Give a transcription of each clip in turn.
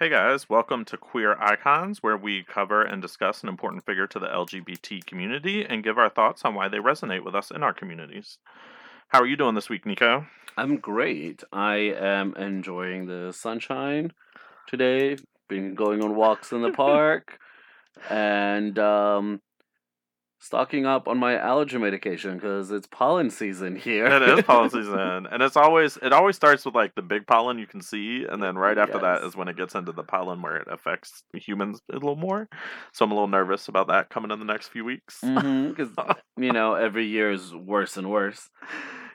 Hey guys, welcome to Queer Icons, where we cover and discuss an important figure to the LGBT community and give our thoughts on why they resonate with us in our communities. How are you doing this week, Nico? I'm great. I am enjoying the sunshine today. Been going on walks in the park and um, stocking up on my allergy medication because it's pollen season here. It is pollen season, and it's always it always starts with like the big pollen you can see, and then right after that Yes. is when it gets into the pollen where it affects humans a little more. So I'm a little nervous about that coming in the next few weeks. Mm-hmm, because you know every year is worse and worse.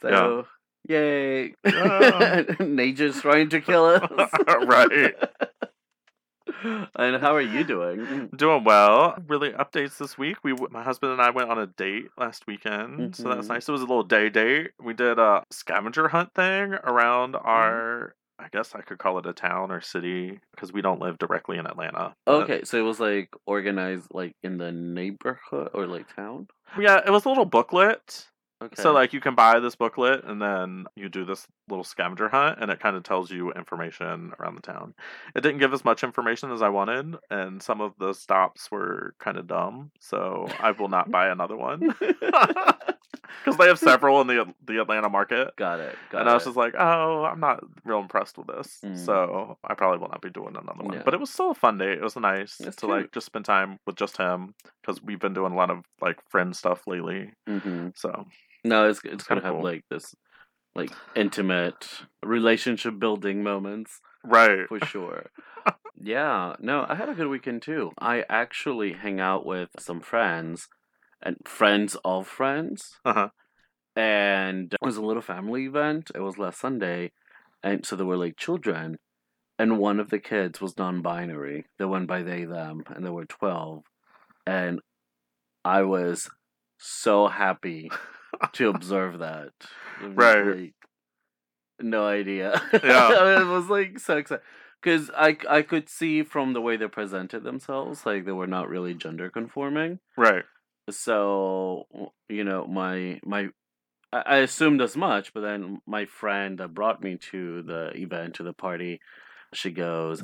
Yeah. So yay! Yeah. Nature's trying to kill us. Right. and how are you doing? Doing well. Really updates this week. We my husband and I went on a date last weekend, so that's Mhm. nice. It was a little day date. We did a scavenger hunt thing around Mm-hmm. our. I guess I could call it a town or city because we don't live directly in Atlanta. but- Okay, so it was like organized like in the neighborhood or like town. Yeah, it was a little booklet. Okay. So like you can buy this booklet and then you do this little scavenger hunt and it kind of tells you information around the town. It didn't give as much information as I wanted and some of the stops were kind of dumb. So I will not buy another one because they have several in the the Atlanta market. got it. Got and. I was just like, oh, I'm not real impressed with this. Mm. So I probably will not be doing another one. Yeah. But it was still a fun day. It was nice That's to like just spend time with just him because we've been doing a lot of like friend stuff lately. hmm So No, it's it's gonna kinda have like this, like intimate relationship building moments right. for sure. yeah. No, I had a good weekend too. I actually hang out with some friends, and friends of friends. Uh-huh. and it was a little family event. It was last Sunday, and so there were like children, and one of the kids was non-binary. They went by they them, and there were twelve, and I was so happy to observe that. Right. like, no idea. Yeah. it was like so excited. Because I, I could see from the way they presented themselves, like they were not really gender conforming Right. So you know my my I assumed as much, but then my friend that brought me to the event to the party, she goes,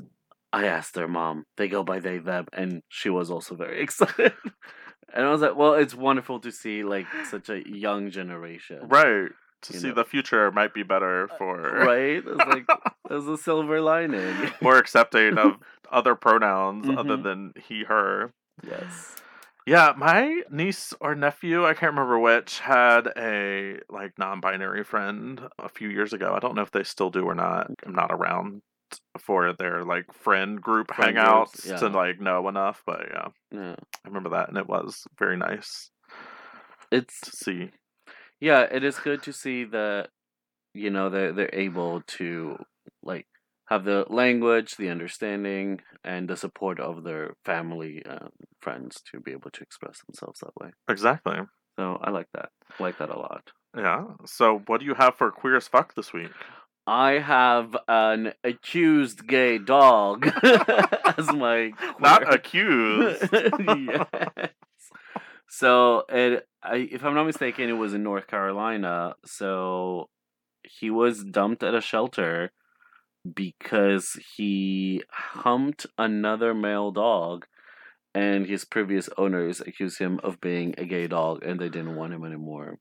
I asked their mom. They go by they them, and she was also very excited. and I was like, well, it's wonderful to see like such a young generation, Right. To You see know. the future might be better for Right? It's like there's a silver lining. more accepting of other pronouns other Mhm. than he, her. yes. Yeah, my niece or nephew, I can't remember which, had a like non-binary friend a few years ago. I don't know if they still do or not. I'm not around for their like friend group Friend hangouts groups, to like know enough, but yeah, Yeah. I remember that and it was very nice It's to see. yeah, it is good to see that you know they're they're able to like have the language, the understanding, and the support of their family um, friends to be able to express themselves that way. Exactly. So I like that. I like that a lot. Yeah. So what do you have for queer as fuck this week? I have an accused gay dog as my Not accused. yes. So it, I, if I'm not mistaken, it was in North Carolina. So he was dumped at a shelter because he humped another male dog, and his previous owners accused him of being a gay dog, and they didn't want him anymore.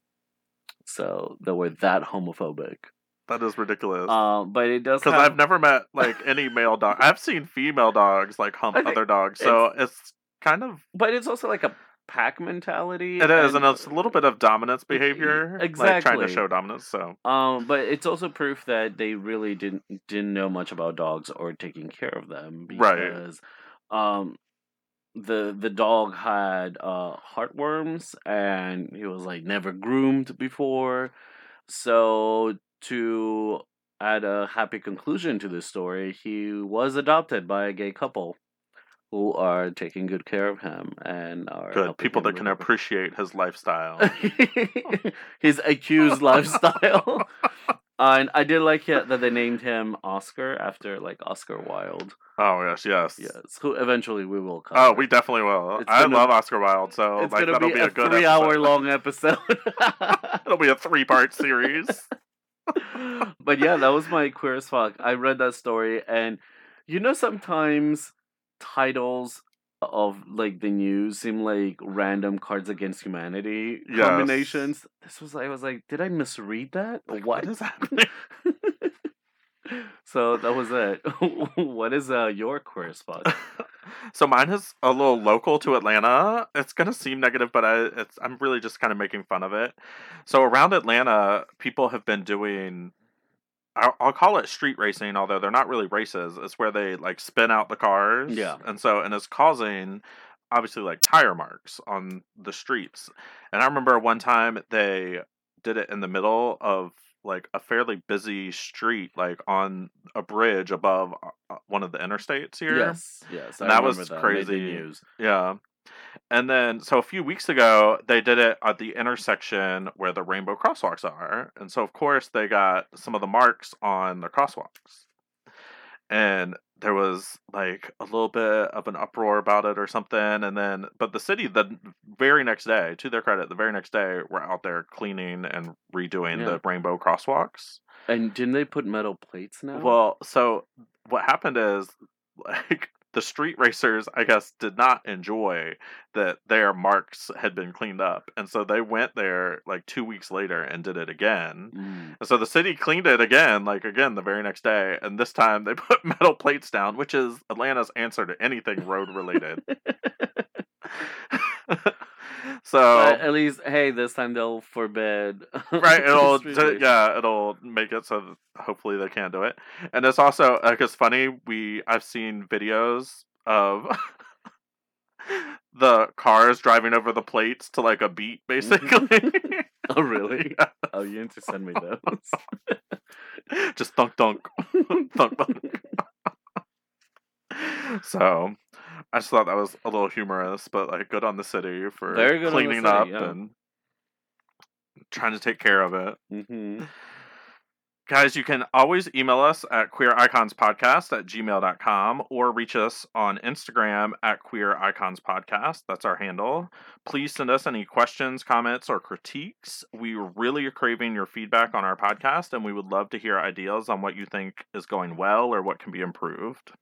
So they were that homophobic. That is ridiculous. Um, but it does Because have, I've never met like any male dog. I've seen female dogs like hump other dogs, so it's kind of but it's also like a pack mentality. it is, and it's a little bit of dominance behavior, like trying to show dominance. So Um, but it's also proof that they really didn't didn't know much about dogs or taking care of them Right. because, um, the the dog had uh heartworms and he was like never groomed before, so to add a happy conclusion to this story, he was adopted by a gay couple who are taking good care of him and are good people that can appreciate his lifestyle. his accused lifestyle. and I did like it that they named him Oscar after like Oscar Wilde. oh yes, yes. Yes, who eventually we will cover. Oh, we definitely will. It's I gonna- love Oscar Wilde, so It's like gonna that'll be, be, a, a good three-hour episode. long episode. It'll be a three-part series. but yeah, that was my queer as fuck. I read that story and You know, sometimes titles of like the news seem like random Cards Against Humanity Yes. combinations. This was I was like, did I misread that? Like, what what is happening? so that was it. what is uh your spot? so mine is a little local to Atlanta. It's gonna seem negative, but I it's I'm really just kind of making fun of it. So around Atlanta, people have been doing. I'll, I'll call it street racing, although they're not really races. It's where they like spin out the cars. Yeah. and so and it's causing obviously like tire marks on the streets. And I remember one time they did it in the middle of like a fairly busy street, like on a bridge above uh, one of the interstates here. Yes, yes. I And that was the crazy. news. Yeah. And then, so a few weeks ago, they did it at the intersection where the rainbow crosswalks are. And so, of course, they got some of the marks on the crosswalks. And there was like a little bit of an uproar about it or something. And then, but the city, the very next day, to their credit, the very next day, were out there cleaning and redoing Yeah. the rainbow crosswalks. And didn't they put metal plates now? Well, so what happened is like the street racers, I guess, did not enjoy that their marks had been cleaned up. And so they went there like two weeks later and did it again. Mm. And so the city cleaned it again, like again the very next day. And this time they put metal plates down, which is Atlanta's answer to anything road related. so But at least, hey, this time they'll forbid. right it'll d- yeah it'll make it so that hopefully they can't do it and it's also uh, like it's funny we i've seen videos of the cars driving over the plates to like a beat basically Oh, really? Yeah. Oh, you need to send me those. just thunk dunk thunk dunk so i just thought that was a little humorous but like good on the city for Very good cleaning city, up yeah. and trying to take care of it hmm Guys, you can always email us at queericonspodcast at gmail.com or reach us on Instagram at Queer Icons Podcast. That's our handle. Please send us any questions, comments, or critiques. We really are craving your feedback on our podcast, and we would love to hear ideas on what you think is going well or what can be improved.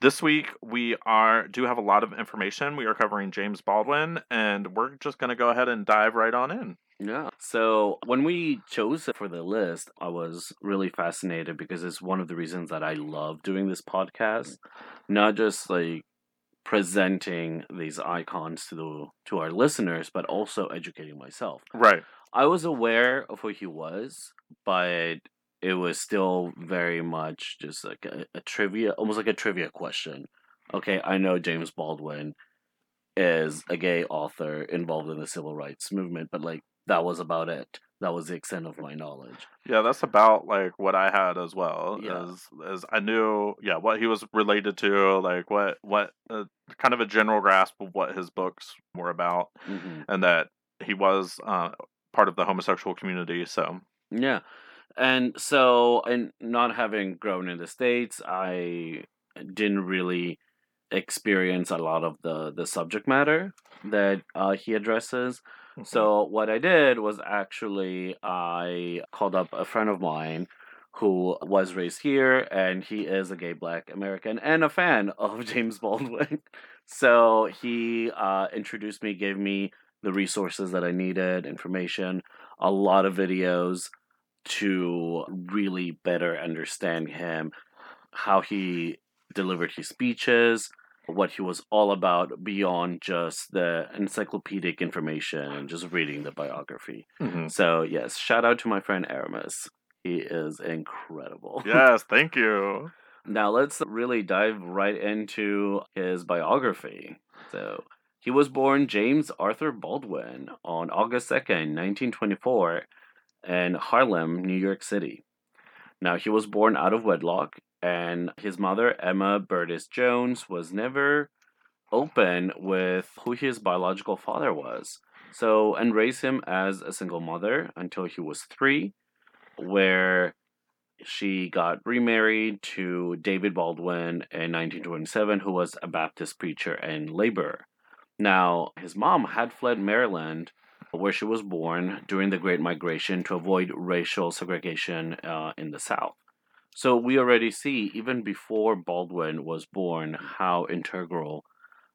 This week we are do have a lot of information. We are covering James Baldwin, and we're just going to go ahead and dive right on in. Yeah. So when we chose it for the list, I was really fascinated because it's one of the reasons that I love doing this podcast. Not just like presenting these icons to the to our listeners, but also educating myself. Right. I was aware of who he was, but it was still very much just like a, a trivia, almost like a trivia question. Okay, I know James Baldwin is a gay author involved in the civil rights movement, but like that was about it. That was the extent of my knowledge. Yeah, that's about like what I had as well. Yeah. As as I knew, yeah, what he was related to, like what what uh, kind of a general grasp of what his books were about, hmm and that he was uh, part of the homosexual community. So Yeah. And so, and not having grown in the States, I didn't really experience a lot of the, the subject matter that uh, he addresses. So, what I did was actually, I called up a friend of mine who was raised here, and he is a gay black American and a fan of James Baldwin. so, he uh, introduced me, gave me the resources that I needed, information, a lot of videos to really better understand him, how he delivered his speeches, what he was all about beyond just the encyclopedic information and just reading the biography. Mhm. So, yes, shout out to my friend Aramis. He is incredible. yes, thank you. Now let's really dive right into his biography. So he was born James Arthur Baldwin on August 2nd, 1924, in Harlem, New York City. Now he was born out of wedlock, and his mother, Emma Berdis Jones, was never open with who his biological father was. So, and raised him as a single mother until he was three, where she got remarried to David Baldwin in 1927, who was a Baptist preacher and laborer. Now, his mom had fled Maryland, where she was born, during the Great Migration to avoid racial segregation uh, in the South. So we already see, even before Baldwin was born, how integral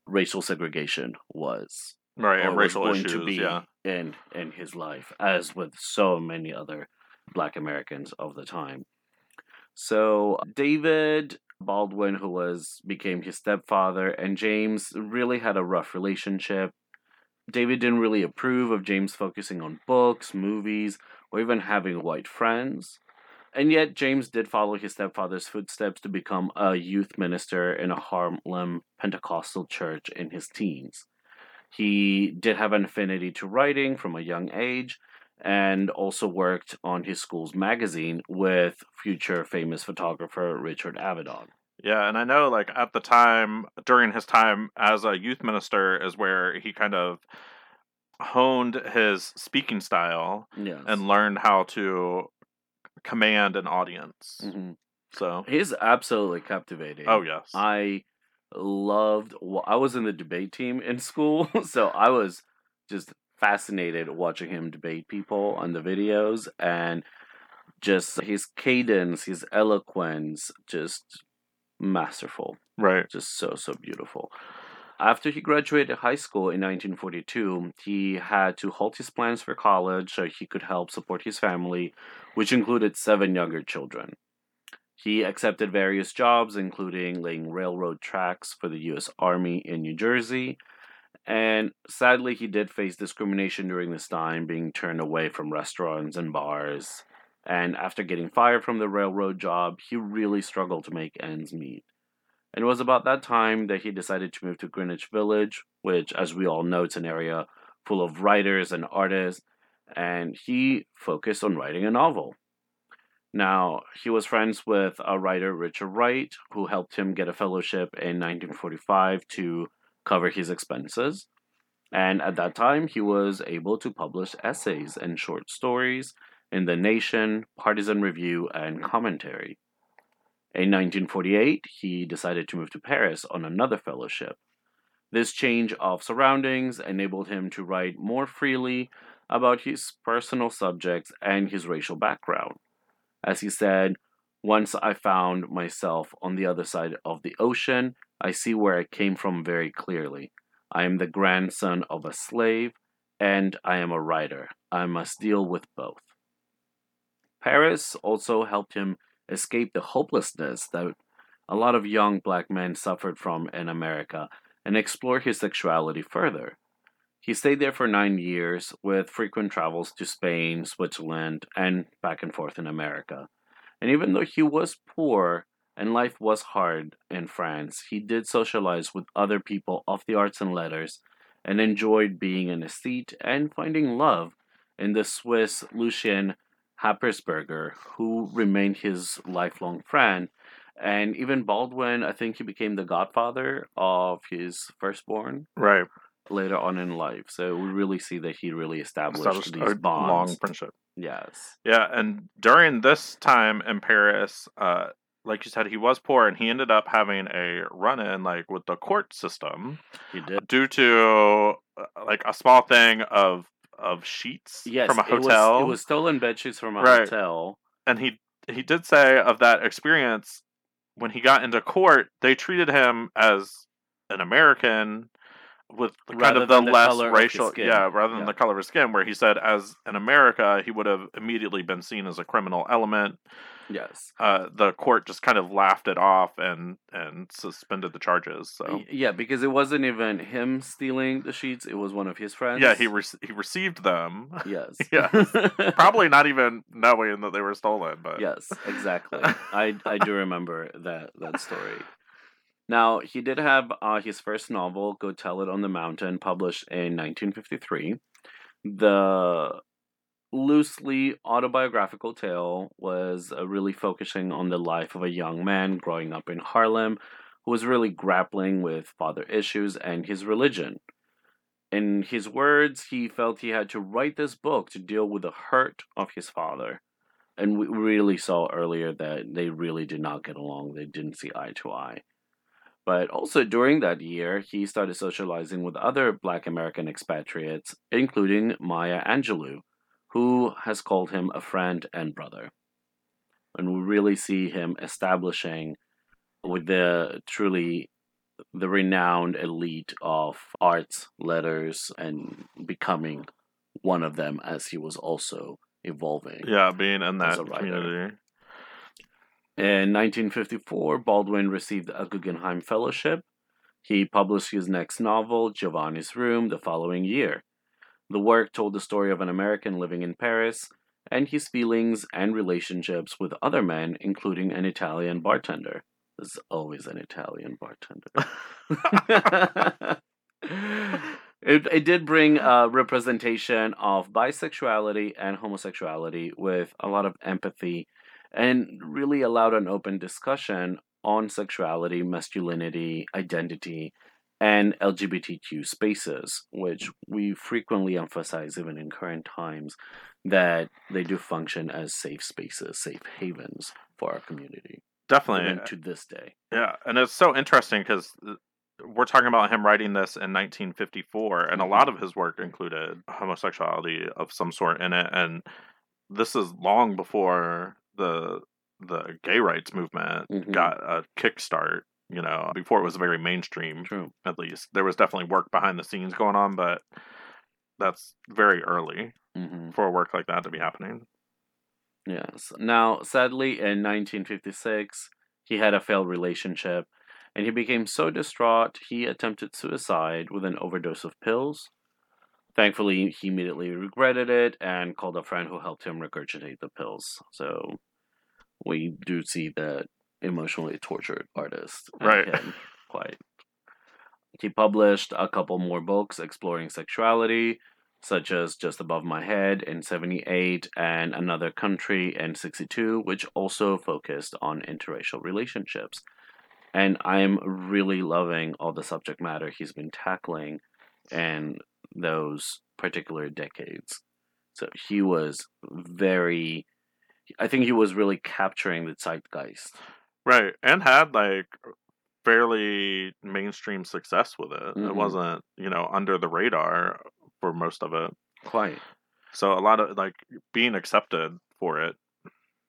racial segregation was. Right, and or was racial going issues. to be yeah. in in his life, as with so many other Black Americans of the time. So David Baldwin, who was became his stepfather, and James really had a rough relationship. David didn't really approve of James focusing on books, movies, or even having white friends. And yet, James did follow his stepfather's footsteps to become a youth minister in a Harlem Pentecostal church in his teens. He did have an affinity to writing from a young age and also worked on his school's magazine with future famous photographer Richard Avedon. Yeah, and I know like at the time during his time as a youth minister is where he kind of honed his speaking style Yes. and learned how to command an audience. Mhm. So, He's absolutely captivating. oh yes. I loved. wa- I was in the debate team in school, so I was just fascinated watching him debate people on the videos and just his cadence, his eloquence, just masterful, right. just so so beautiful. After he graduated high school in 1942, he had to halt his plans for college so he could help support his family, which included seven younger children. He accepted various jobs, including laying railroad tracks for the U.S. Army in New Jersey. And sadly, he did face discrimination during this time, being turned away from restaurants and bars. And after getting fired from the railroad job, he really struggled to make ends meet. And it was about that time that he decided to move to Greenwich Village, which, as we all know, it's an area full of writers and artists. And he focused on writing a novel. Now, he was friends with a writer, Richard Wright, who helped him get a fellowship in 1945 to cover his expenses. And at that time, he was able to publish essays and short stories in The Nation, Partisan Review, and Commentary. In 1948, he decided to move to Paris on another fellowship. This change of surroundings enabled him to write more freely about his personal subjects and his racial background. As he said, Once I found myself on the other side of the ocean, I see where I came from very clearly. I am the grandson of a slave, and I am a writer. I must deal with both. Paris also helped him escape the hopelessness that a lot of young black men suffered from in America and explore his sexuality further. He stayed there for nine years with frequent travels to Spain, Switzerland, and back and forth in America. And even though he was poor and life was hard in France, he did socialize with other people of the arts and letters and enjoyed being in a seat and finding love in the Swiss Lucien Happersberger, who remained his lifelong friend. And even Baldwin, I think he became the godfather of his firstborn Right. later on in life. So we really see that he really established, Established these a bonds. long friendship. Yes. Yeah, and during this time in Paris, uh, like you said, he was poor, and he ended up having a run-in like with the court system He did. due to uh, like a small thing of of sheets Yes. from a it was- hotel. It was, stolen bed sheets from a Right. hotel. and he he did say of that experience when he got into court, they treated him as an American with kind of the the less of racial, yeah, rather than Yeah. the color of his skin. Where he said, as in America, he would have immediately been seen as a criminal element. Yes. Uh, the court just kind of laughed it off and and suspended the charges. So Yeah, because it wasn't even him stealing the sheets; it was one of his friends. yeah, he re- he received them, Yes. Yeah. probably not even knowing that they were stolen. But yes, exactly. I I do remember that that story. Now he did have uh, his first novel, "Go Tell It on the Mountain," published in 1953. The loosely autobiographical tale was uh, really focusing on the life of a young man growing up in Harlem who was really grappling with father issues and his religion. In his words, he felt he had to write this book to deal with the hurt of his father. And we really saw earlier that they really did not get along. They didn't see eye to eye. But also during that year, he started socializing with other Black American expatriates, including Maya Angelou, who has called him a friend and brother. and we really see him establishing with the truly the renowned elite of arts, letters, and becoming one of them as he was also evolving. Yeah, being in that community. In 1954, Baldwin received a Guggenheim Fellowship. He published his next novel, Giovanni's Room, the following year. The work told the story of an American living in Paris and his feelings and relationships with other men, including an Italian bartender. There's always an Italian bartender. it, it did bring a representation of bisexuality and homosexuality with a lot of empathy and really allowed an open discussion on sexuality, masculinity, identity, and LGBTQ spaces, which we frequently emphasize even in current times that they do function as safe spaces, safe havens for our community, Definitely. even eh, to this day. Yeah, and it's so interesting because uh, we're talking about him writing this in 1954, and a lot mm-hmm. of his work included homosexuality of some sort in it, and this is long before the the gay rights movement Mhm. got a kickstart. You know, before it was very mainstream, True. at least there was definitely work behind the scenes going on, but that's very early hmm for work like that to be happening. Yes. Now, sadly, in 1956, he had a failed relationship and he became so distraught he attempted suicide with an overdose of pills. Thankfully, he immediately regretted it and called a friend who helped him regurgitate the pills. So, we do see that emotionally tortured artist. Right. Quite. He published a couple more books exploring sexuality, such as Just Above My Head in 78 and Another Country in 62, which also focused on interracial relationships. And I'm really loving all the subject matter he's been tackling in those particular decades. So he was very, I think he was really capturing the zeitgeist. Right, and had like fairly mainstream success with it. It Mhm. wasn't, you know, under the radar for most of it. Quite. So a lot of like being accepted for it.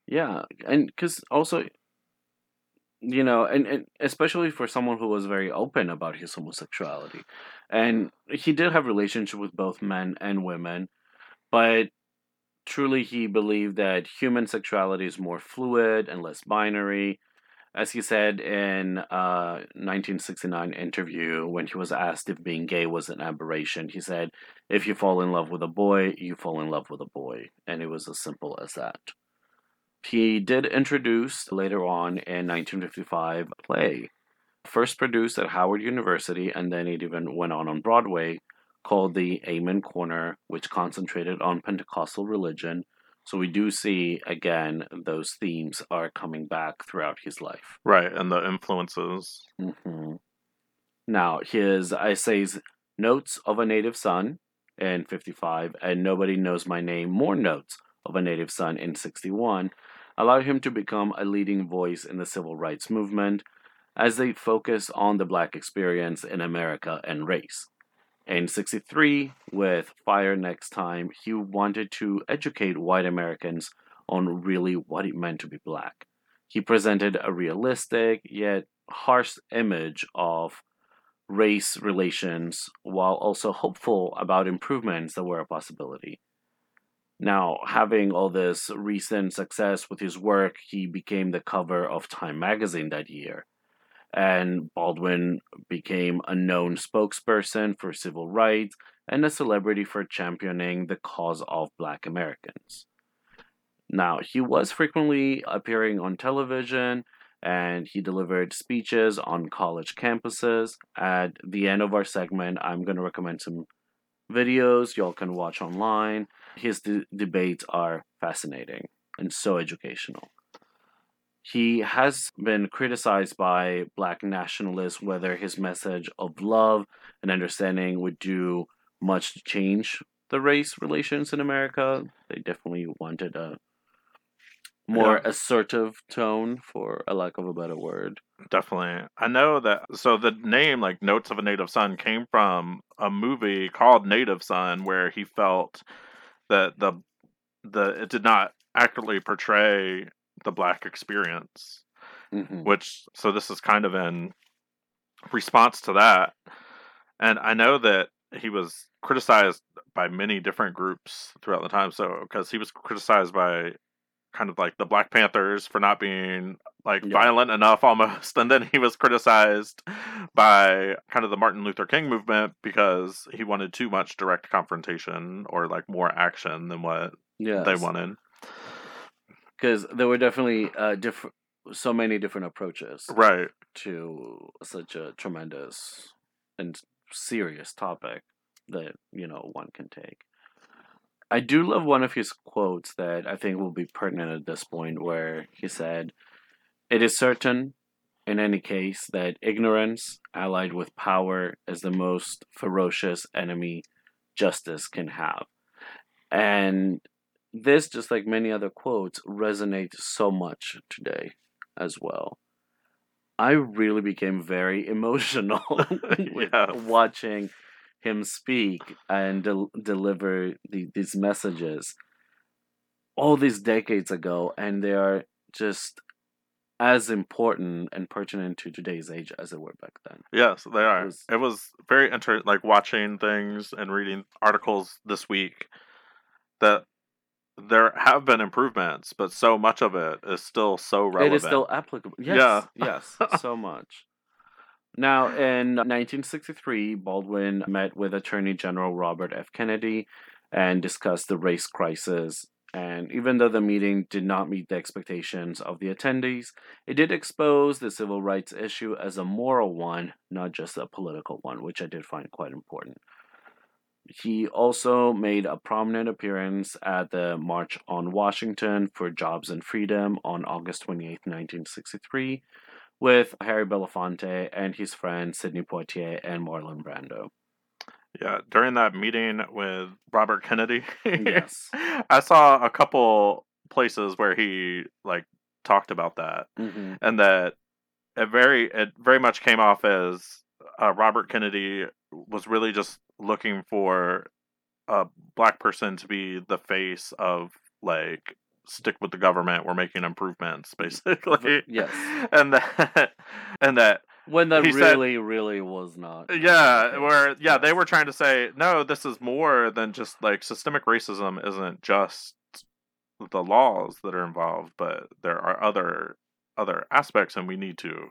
Yeah, and because also, you know, and, and especially for someone who was very open about his homosexuality, and he did have relationship with both men and women, but truly he believed that human sexuality is more fluid and less binary. As he said in uh, a 1969 interview, when he was asked if being gay was an aberration, he said, "If you fall in love with a boy, you fall in love with a boy," and it was as simple as that. He did introduce later on in 1955 a play, first produced at Howard University, and then it even went on on Broadway, called The Amen Corner, which concentrated on Pentecostal religion. So we do see again those themes are coming back throughout his life. Right, and the influences. hmm Now, his essays Notes of a Native Son in 55 and Nobody Knows My Name, More Notes of a Native Son in 61 allowed him to become a leading voice in the civil rights movement as they focus on the black experience in America and race. In 63, with Fire Next Time, he wanted to educate white Americans on really what it meant to be black. He presented a realistic yet harsh image of race relations while also hopeful about improvements that were a possibility. Now, having all this recent success with his work, he became the cover of Time magazine that year. And Baldwin became a known spokesperson for civil rights and a celebrity for championing the cause of Black Americans. Now, he was frequently appearing on television and he delivered speeches on college campuses. At the end of our segment, I'm going to recommend some videos y'all can watch online. His de- debates are fascinating and so educational. He has been criticized by black nationalists whether his message of love and understanding would do much to change the race relations in America. They definitely wanted a more Yeah. assertive tone, for a lack of a better word. Definitely. I know that so the name like Notes of a Native Son came from a movie called Native Son where he felt that the the it did not accurately portray the black experience Mhm. which so this is kind of in response to that and i know that he was criticized by many different groups throughout the time so because he was criticized by kind of like the black panthers for not being like Yeah. violent enough almost and then he was criticized by kind of the martin luther king movement because he wanted too much direct confrontation or like more action than what Yes. they wanted because there were definitely uh, different, so many different approaches right to such a tremendous and serious topic that you know one can take. I do love one of his quotes that I think will be pertinent at this point, where he said, "It is certain, in any case, that ignorance, allied with power, is the most ferocious enemy justice can have." And this, just like many other quotes, resonates so much today as well. I really became very emotional with Yeah. watching him speak and del- deliver the, these messages all these decades ago, and they are just as important and pertinent to today's age as they were back then. Yes, they are. was- It was very interesting, like watching things and reading articles this week that there have been improvements, but so much of it is still so relevant. It is still applicable. Yes, Yeah. yes, so much. Now, in 1963, Baldwin met with Attorney General Robert F. Kennedy and discussed the race crisis. And even though the meeting did not meet the expectations of the attendees, it did expose the civil rights issue as a moral one, not just a political one, which I did find quite important. He also made a prominent appearance at the March on Washington for Jobs and Freedom on August 28, 1963, with Harry Belafonte and his friend Sidney Poitier and Marlon Brando. Yeah, during that meeting with Robert Kennedy, Yes. I saw a couple places where he like talked about that, Mm-hmm. and that it very it very much came off as uh, Robert Kennedy was really just looking for a black person to be the face of like stick with the government we're making improvements basically Yes. and that and that When that He said- really, really was not. yeah where yeah they were trying to say no this is more than just like systemic racism isn't just the laws that are involved but there are other other aspects and we need to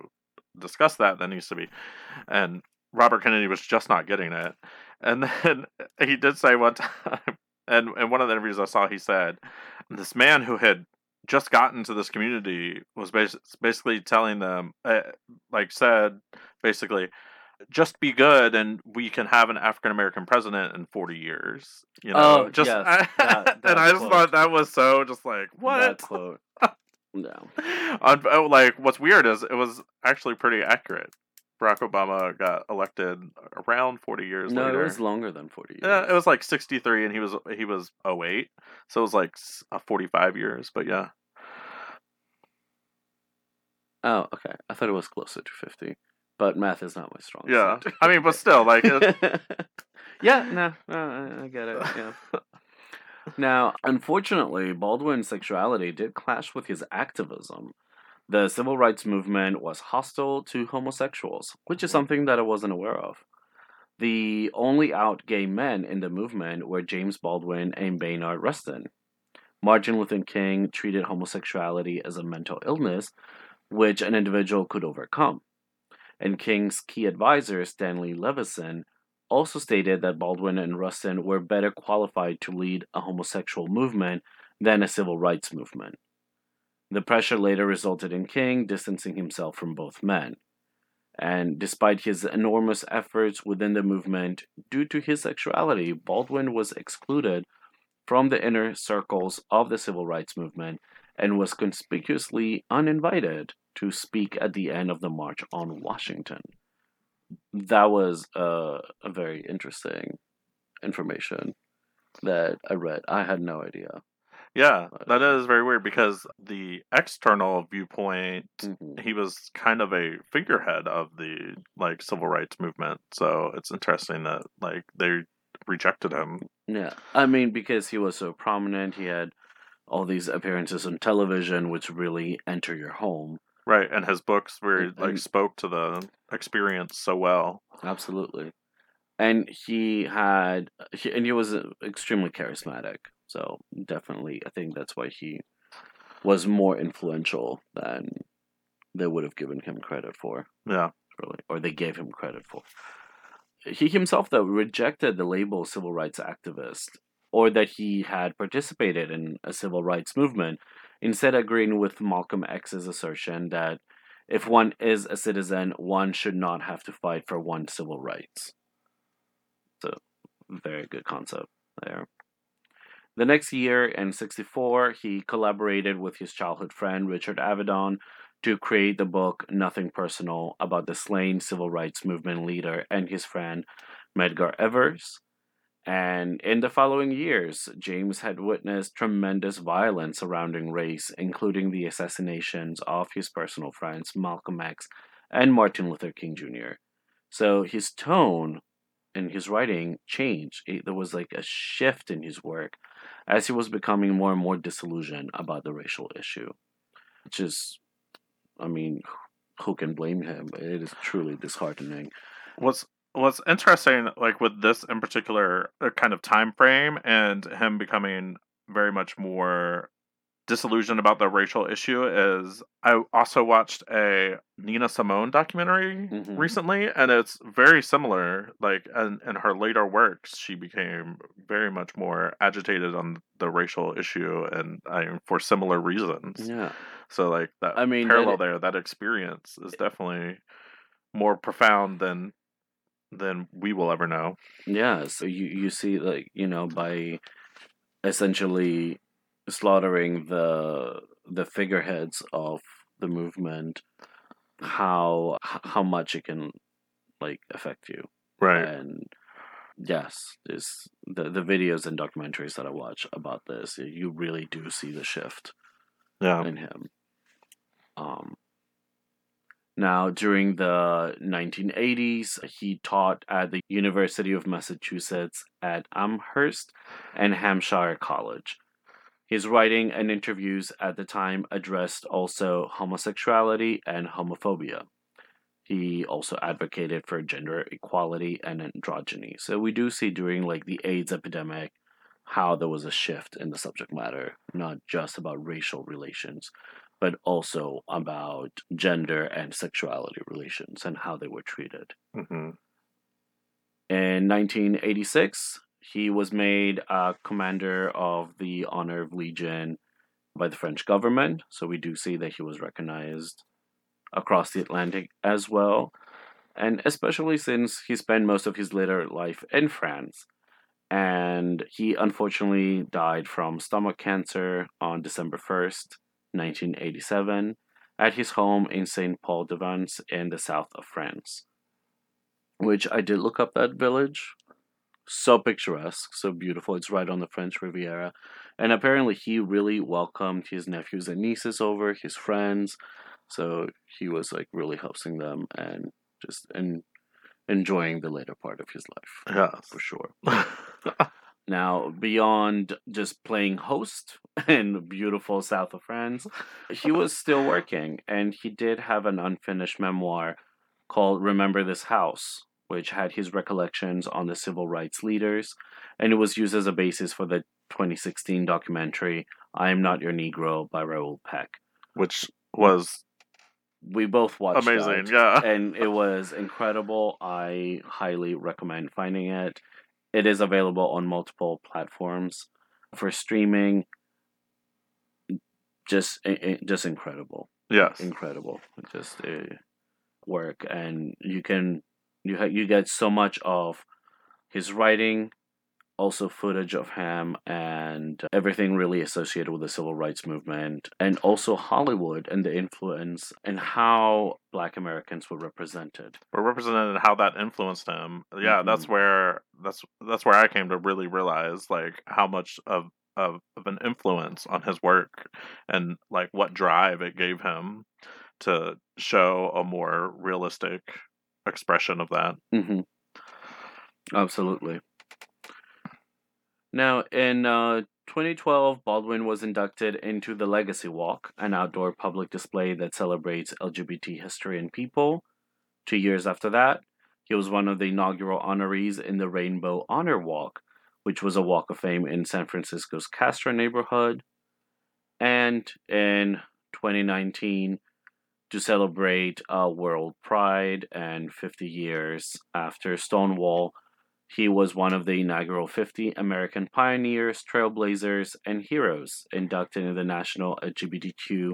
discuss that that needs to be and robert kennedy was just not getting it and then he did say one time and in one of the interviews i saw he said this man who had just gotten to this community was bas- basically telling them uh, like said basically just be good and we can have an African American president in 40 years. You know, Oh, just yes, that- that and I just quote. thought that was so just like That what? quote. No. Oh, like what's weird is it was actually pretty accurate. Barack Obama got elected around 40 years No, later. it was longer than 40 years. yeah, it was like 63 and he was he was 08. So it was like uh, 45 years, but yeah. Oh, okay. I thought it was closer to 50. But math is not my strong Yeah. I mean, but still like it, yeah, no, no, I- I get it. Yeah. Now, unfortunately, Baldwin's sexuality did clash with his activism. The civil rights movement was hostile to homosexuals, which is mm-hmm. something that I wasn't aware of. The only out gay men in the movement were James Baldwin and Bayard Rustin. Martin Luther King treated homosexuality as a mental illness, which an individual could overcome. And King's key advisor, Stanley Levison, also stated that Baldwin and Rustin were better qualified to lead a homosexual movement than a civil rights movement. The pressure later resulted in King distancing himself from both men. And despite his enormous efforts within the movement, due to his sexuality, Baldwin was excluded from the inner circles of the civil rights movement and was conspicuously uninvited to speak at the end of the March on Washington. That was uh, a very interesting information that I read. I had no idea. Yeah, that is very weird because the external viewpoint Mhm. he was kind of a figurehead of the like civil rights movement. So it's interesting that like they rejected him. Yeah, I mean because he was so prominent, he had all these appearances on television, which really enter your home. Right, and his books were And- like and- spoke to the experience so well. Absolutely. And he had, he, and he was uh, extremely charismatic. So definitely, I think that's why he was more influential than they would have given him credit for, Yeah. really, or they gave him credit for. He himself, though, rejected the label civil rights activist or that he had participated in a civil rights movement, instead agreeing with Malcolm X's assertion that if one is a citizen, one should not have to fight for one's civil rights. So, very good concept there. The next year, in 64, he collaborated with his childhood friend Richard Avedon to create the book Nothing Personal about the slain civil rights movement leader and his friend Medgar Evers. And in the following years, James had witnessed tremendous violence surrounding race, including the assassinations of his personal friends Malcolm X and Martin Luther King Jr. So his tone in his writing changed. It- there was like a shift in his work as he was becoming more and more disillusioned about the racial issue, which is, I mean, who can blame him? It is truly disheartening. What's what's interesting, like with this in particular uh, kind of time frame, and him becoming very much more disillusioned about the racial issue, is I also watched a Nina Simone documentary Mhm. recently, and it's very similar. Like, and in her later works, she became very much more agitated on the racial issue, and I mean, for similar reasons. Yeah. So, like that I mean, parallel that- there, that experience is definitely more profound than than we will ever know. Yeah, so you you see like you know by essentially slaughtering the the figureheads of the movement, how how much it can like affect you, Right. and yes, this the the videos and documentaries that I watch about this, you really do see the shift Yeah. in him. Um, now, during the 1980s, he taught at the University of Massachusetts at Amherst and Hampshire College. His writing and interviews at the time addressed also homosexuality and homophobia. He also advocated for gender equality and androgyny. So we do see during like the AIDS epidemic how there was a shift in the subject matter, not just about racial relations, but also about gender and sexuality relations and how they were treated. hmm In 1986, he was made a commander of the Honor of Legion by the French government. So we do see that he was recognized across the Atlantic as well. And especially since he spent most of his later life in France. And he unfortunately died from stomach cancer on December 1st, 1987, at his home in Saint Paul de Vence in the south of France which I did look up that village. So picturesque, so beautiful. It's right on the French Riviera. And apparently, he really welcomed his nephews and nieces over, his friends. So he was like really hosting them and just en- enjoying the later part of his life Yes. for sure. Now, beyond just playing host in beautiful south of France, he was still working, and he did have an unfinished memoir called Remember This House, which had his recollections on the civil rights leaders, and it was used as a basis for the 2016 documentary I Am Not Your Negro by Raoul Peck. Which was We both watched amazing. Yeah. and it was incredible. I highly recommend finding it. It is available on multiple platforms for streaming. Just, just incredible, Yes. incredible. Just uh, work, and you can you ha- you get so much of his writing, also footage of him, and everything really associated with the civil rights movement, and also Hollywood and the influence and how Black Americans were represented. We're represented how that influenced him. Yeah, that's Mhm. where that's that's where I came to really realize like how much of of, of an influence on his work and like what drive it gave him to show a more realistic expression of that. Mm-hmm. Absolutely. Now, in uh, 2012, Baldwin was inducted into the Legacy Walk, an outdoor public display that celebrates LGBT history and people. Two years after that, he was one of the inaugural honorees in the Rainbow Honor Walk, which was a walk of fame in San Francisco's Castro neighborhood. And in 2019, to celebrate uh, World Pride and 50 years after Stonewall, he was one of the inaugural 50 American pioneers, trailblazers, and heroes inducted in the National LGBTQ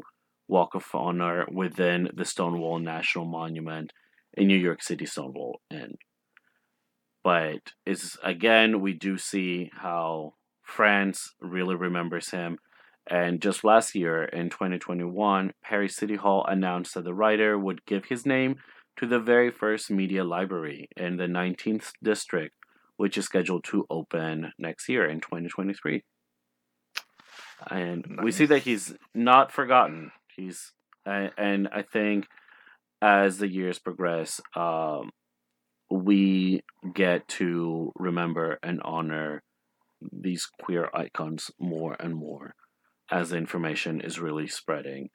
Walk of Honor within the Stonewall National Monument in New York City, Stonewall Inn. But it's again, we do see how France really remembers him. And just last year, in 2021, Paris City Hall announced that the writer would give his name to the very first media library in the 19th district which is scheduled to open next year in 2023. And nice. we see that he's not forgotten. He's and I think as the years progress, um, we get to remember and honor these queer icons more and more as the information is really spreading.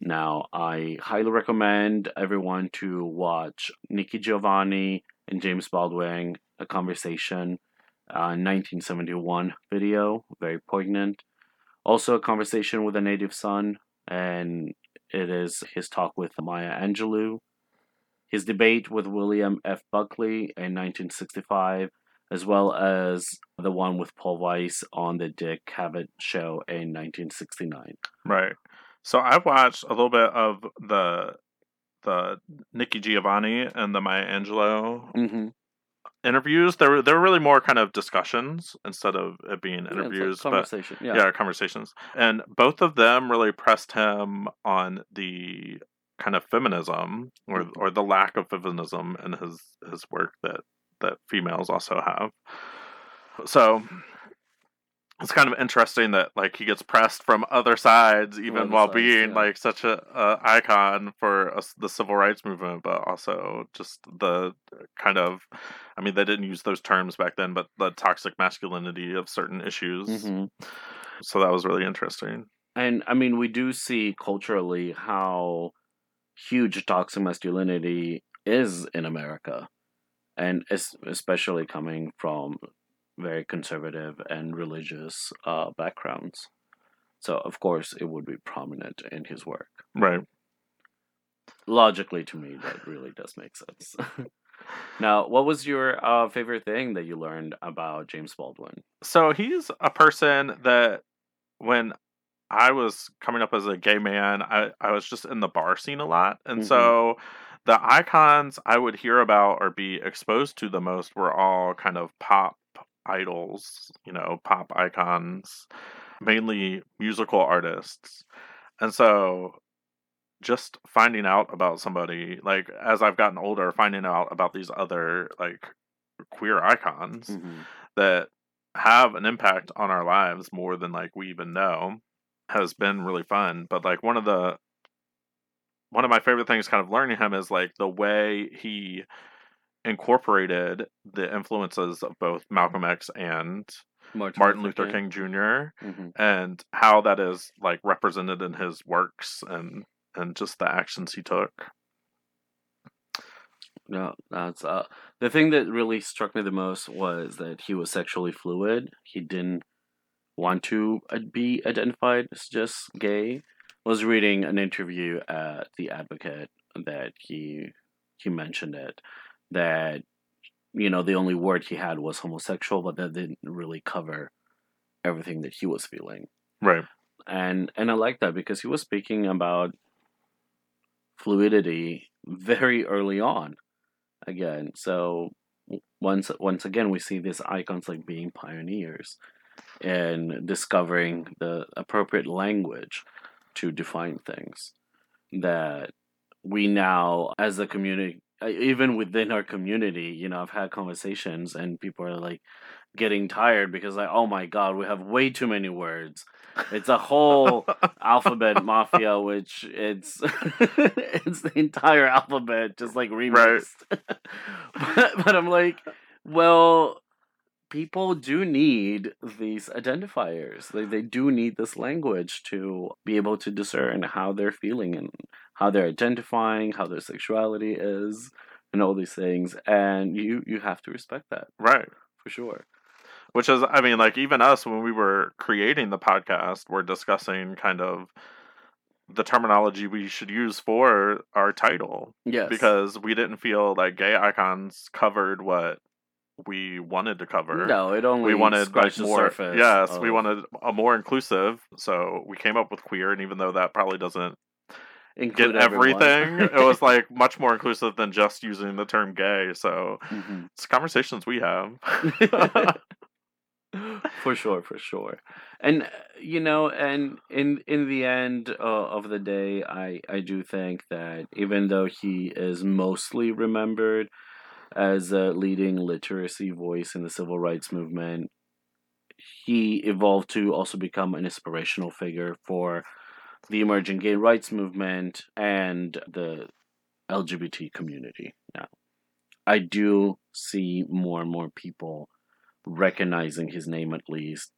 Now, I highly recommend everyone to watch Nikki Giovanni and James Baldwin a conversation, uh, 1971 video, very poignant. Also, a conversation with a native son, and it is his talk with Maya Angelou. His debate with William F. Buckley in 1965, as well as the one with Paul Weiss on the Dick Cavett show in 1969. Right. So I've watched a little bit of the the Nikki Giovanni and the Maya Angelou mm-hmm interviews. There were there were really more kind of discussions instead of it being interviews. Yeah, like conversation. But, yeah. yeah, conversations. And both of them really pressed him on the kind of feminism or mm-hmm. or the lack of feminism in his his work that that females also have. So it's kind of interesting that like he gets pressed from other sides even other while sides, being yeah. like such a, a icon for a, the civil rights movement but also just the kind of i mean they didn't use those terms back then but the toxic masculinity of certain issues mm-hmm. so that was really interesting and i mean we do see culturally how huge toxic masculinity is in america and especially coming from very conservative and religious uh, backgrounds. So, of course, it would be prominent in his work. Right. Logically, to me, that really does make sense. now, what was your uh, favorite thing that you learned about James Baldwin? So, he's a person that when I was coming up as a gay man, I, I was just in the bar scene a lot. And mm-hmm. so the icons I would hear about or be exposed to the most were all kind of pop idols, you know, pop icons, mainly musical artists. And so just finding out about somebody, like as I've gotten older, finding out about these other like queer icons mm-hmm. that have an impact on our lives more than like we even know has been really fun. But like one of the one of my favorite things kind of learning him is like the way he incorporated the influences of both Malcolm X and Martin, Martin Luther, Luther, King, King Jr. Mm-hmm. and how that is like represented in his works and and just the actions he took. No, that's uh the thing that really struck me the most was that he was sexually fluid. He didn't want to uh, be identified as just gay. Was reading an interview at the Advocate that he he mentioned it that you know the only word he had was homosexual, but that didn't really cover everything that he was feeling. Right. And and I like that because he was speaking about fluidity very early on. Again, so once once again we see these icons like being pioneers and discovering the appropriate language to define things that we now as a community uh, even within our community, you know, I've had conversations and people are like getting tired because like, oh my god, we have way too many words. It's a whole alphabet mafia, which it's it's the entire alphabet just like remixed. Right. but, but I'm like, well, people do need these identifiers. They they do need this language to be able to discern how they're feeling and how they're identifying, how their sexuality is, and all these things. And you you have to respect that Right. for sure. Which is, I mean, like even us when we were creating the podcast, we're discussing kind of the terminology we should use for our title Yes. because we didn't feel like gay icons covered what we wanted to cover. no, it only we wanted like the more. surface Yes, we wanted a more inclusive. So we came up with queer, and even though that probably doesn't include get everyone. everything, it was like much more inclusive than just using the term gay. So Mhm. it's conversations we have. for sure for sure and uh, you know and in in the end uh, of the day i i do think that even though he is mostly remembered as a leading literacy voice in the civil rights movement he evolved to also become an inspirational figure for the emerging gay rights movement and the lgbt community now i do see more and more people recognizing his name at least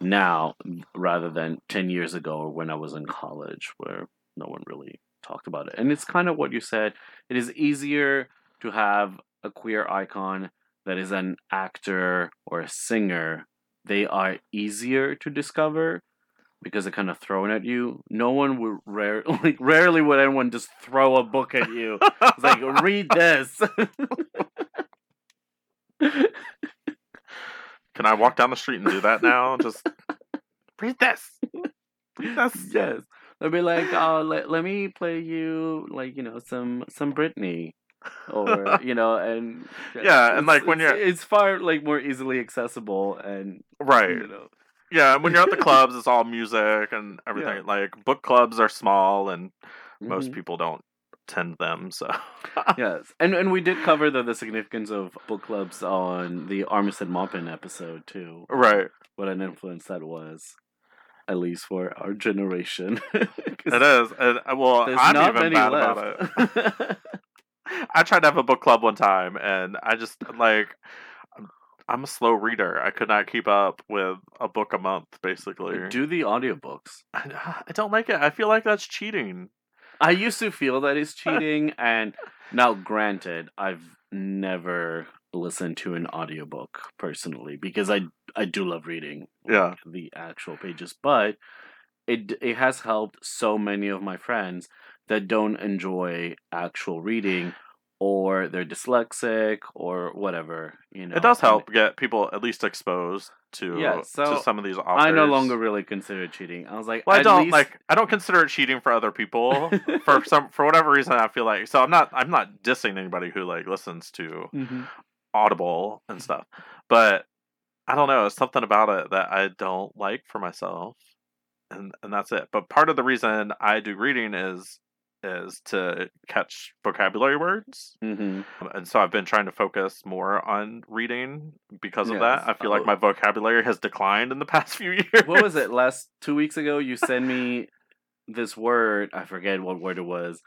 now rather than 10 years ago when I was in college where no one really talked about it. And it's kind of what you said. It is easier to have a queer icon that is an actor or a singer. They are easier to discover because they're kind of thrown at you. No one would rare like rarely would anyone just throw a book at you. It's like read this. Can I walk down the street and do that now? Just read this. Read this. yes. They'll be like, oh, let, let me play you like you know some some Britney, or you know, and Yeah, and, like, when you're- it's far like more easily accessible, and Right. you know, Yeah, and when you're at the clubs, it's all music and everything. Yeah. Like book clubs are small, and most Mhm. people don't attend them. So yes, and and we did cover the the significance of book clubs on the Armistead Maupin episode too. right, what an influence that was, at least for our generation it is And uh, well, I'm not even bad about it. I tried to have a book club one time, and I just like I'm- a slow reader. I could not keep up with a book a month, basically. Do the audiobooks. I, I don't like it. I feel like that's cheating. I used to feel that that is cheating, and now, granted, I've never listened to an audiobook personally because I I do love reading like, Yeah. the actual pages, but it it has helped so many of my friends that don't enjoy actual reading or they're dyslexic or whatever you know It does and help get people at least exposed to Yeah, so to some of these authors. I no longer really consider cheating. I was like, Well, I don't least- like. I don't consider it cheating for other people. for some, for whatever reason, I feel like. So I'm not. I'm not dissing anybody who like listens to Mhm. Audible and stuff. But I don't know. It's something about it that I don't like for myself, and and that's it. But part of the reason I do reading is is to catch vocabulary words, Mhm. and so I've been trying to focus more on reading because of that. I feel like Oh. my vocabulary has declined in the past few years. what was it last two weeks ago you sent me this word i forget what word it was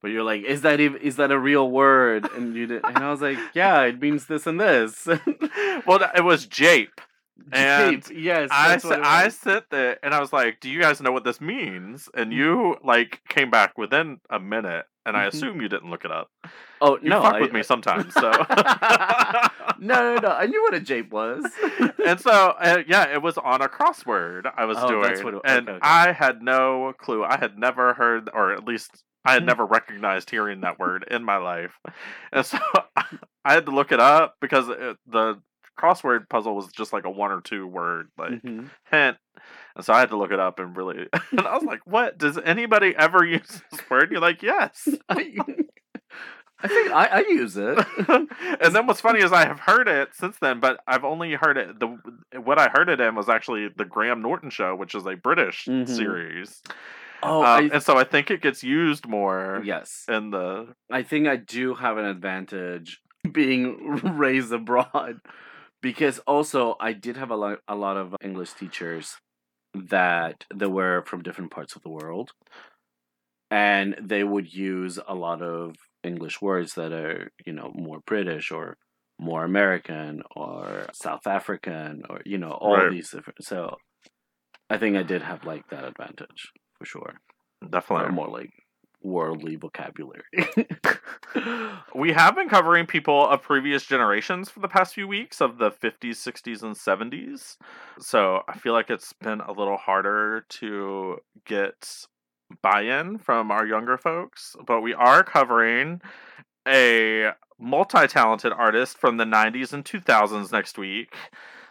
but you're like is that even is that a real word and you did and i was like yeah it means this and this well, it was jape. And yes I, that's s- I sit there and I was like, "Do you guys know what this means?" And Mm-hmm. you like came back within a minute, and I Mhm. assume you didn't look it up. oh You no fuck I- with me sometimes, so. no no no i knew what a jape was and so, uh, yeah, it was on a crossword I was Oh, doing, it- and okay, okay. I had no clue. I had never heard, or at least I had Hmm. never recognized hearing that word in my life, and so I had to look it up because it, the crossword puzzle was just like a one or two word like Mhm. hint. And so I had to look it up and really, and I was like, "What? Does anybody ever use this word?" You're like, "Yes." I, think I, I use it and then what's funny is I have heard it since then, but I've only heard it. The what I heard it in was actually the Graham Norton Show, which is a British Mhm. series, oh Uh, I, and so I think it gets used more yes in the. I think I do have an advantage being raised abroad because also I did have a lot a lot of English teachers that that were from different parts of the world and they would use a lot of English words that are, you know, more British or more American or South African or you know all Right. these different. So I think I did have like that advantage for sure. Or Definitely. more like worldly vocabulary. we have been covering people of previous generations for the past few weeks of the 50s, 60s, and 70s. So I feel like it's been a little harder to get buy in from our younger folks, but we are covering a multi talented artist from the 90s and 2000s next week.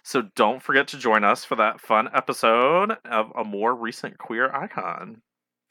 So don't forget to join us for that fun episode of a more recent queer icon.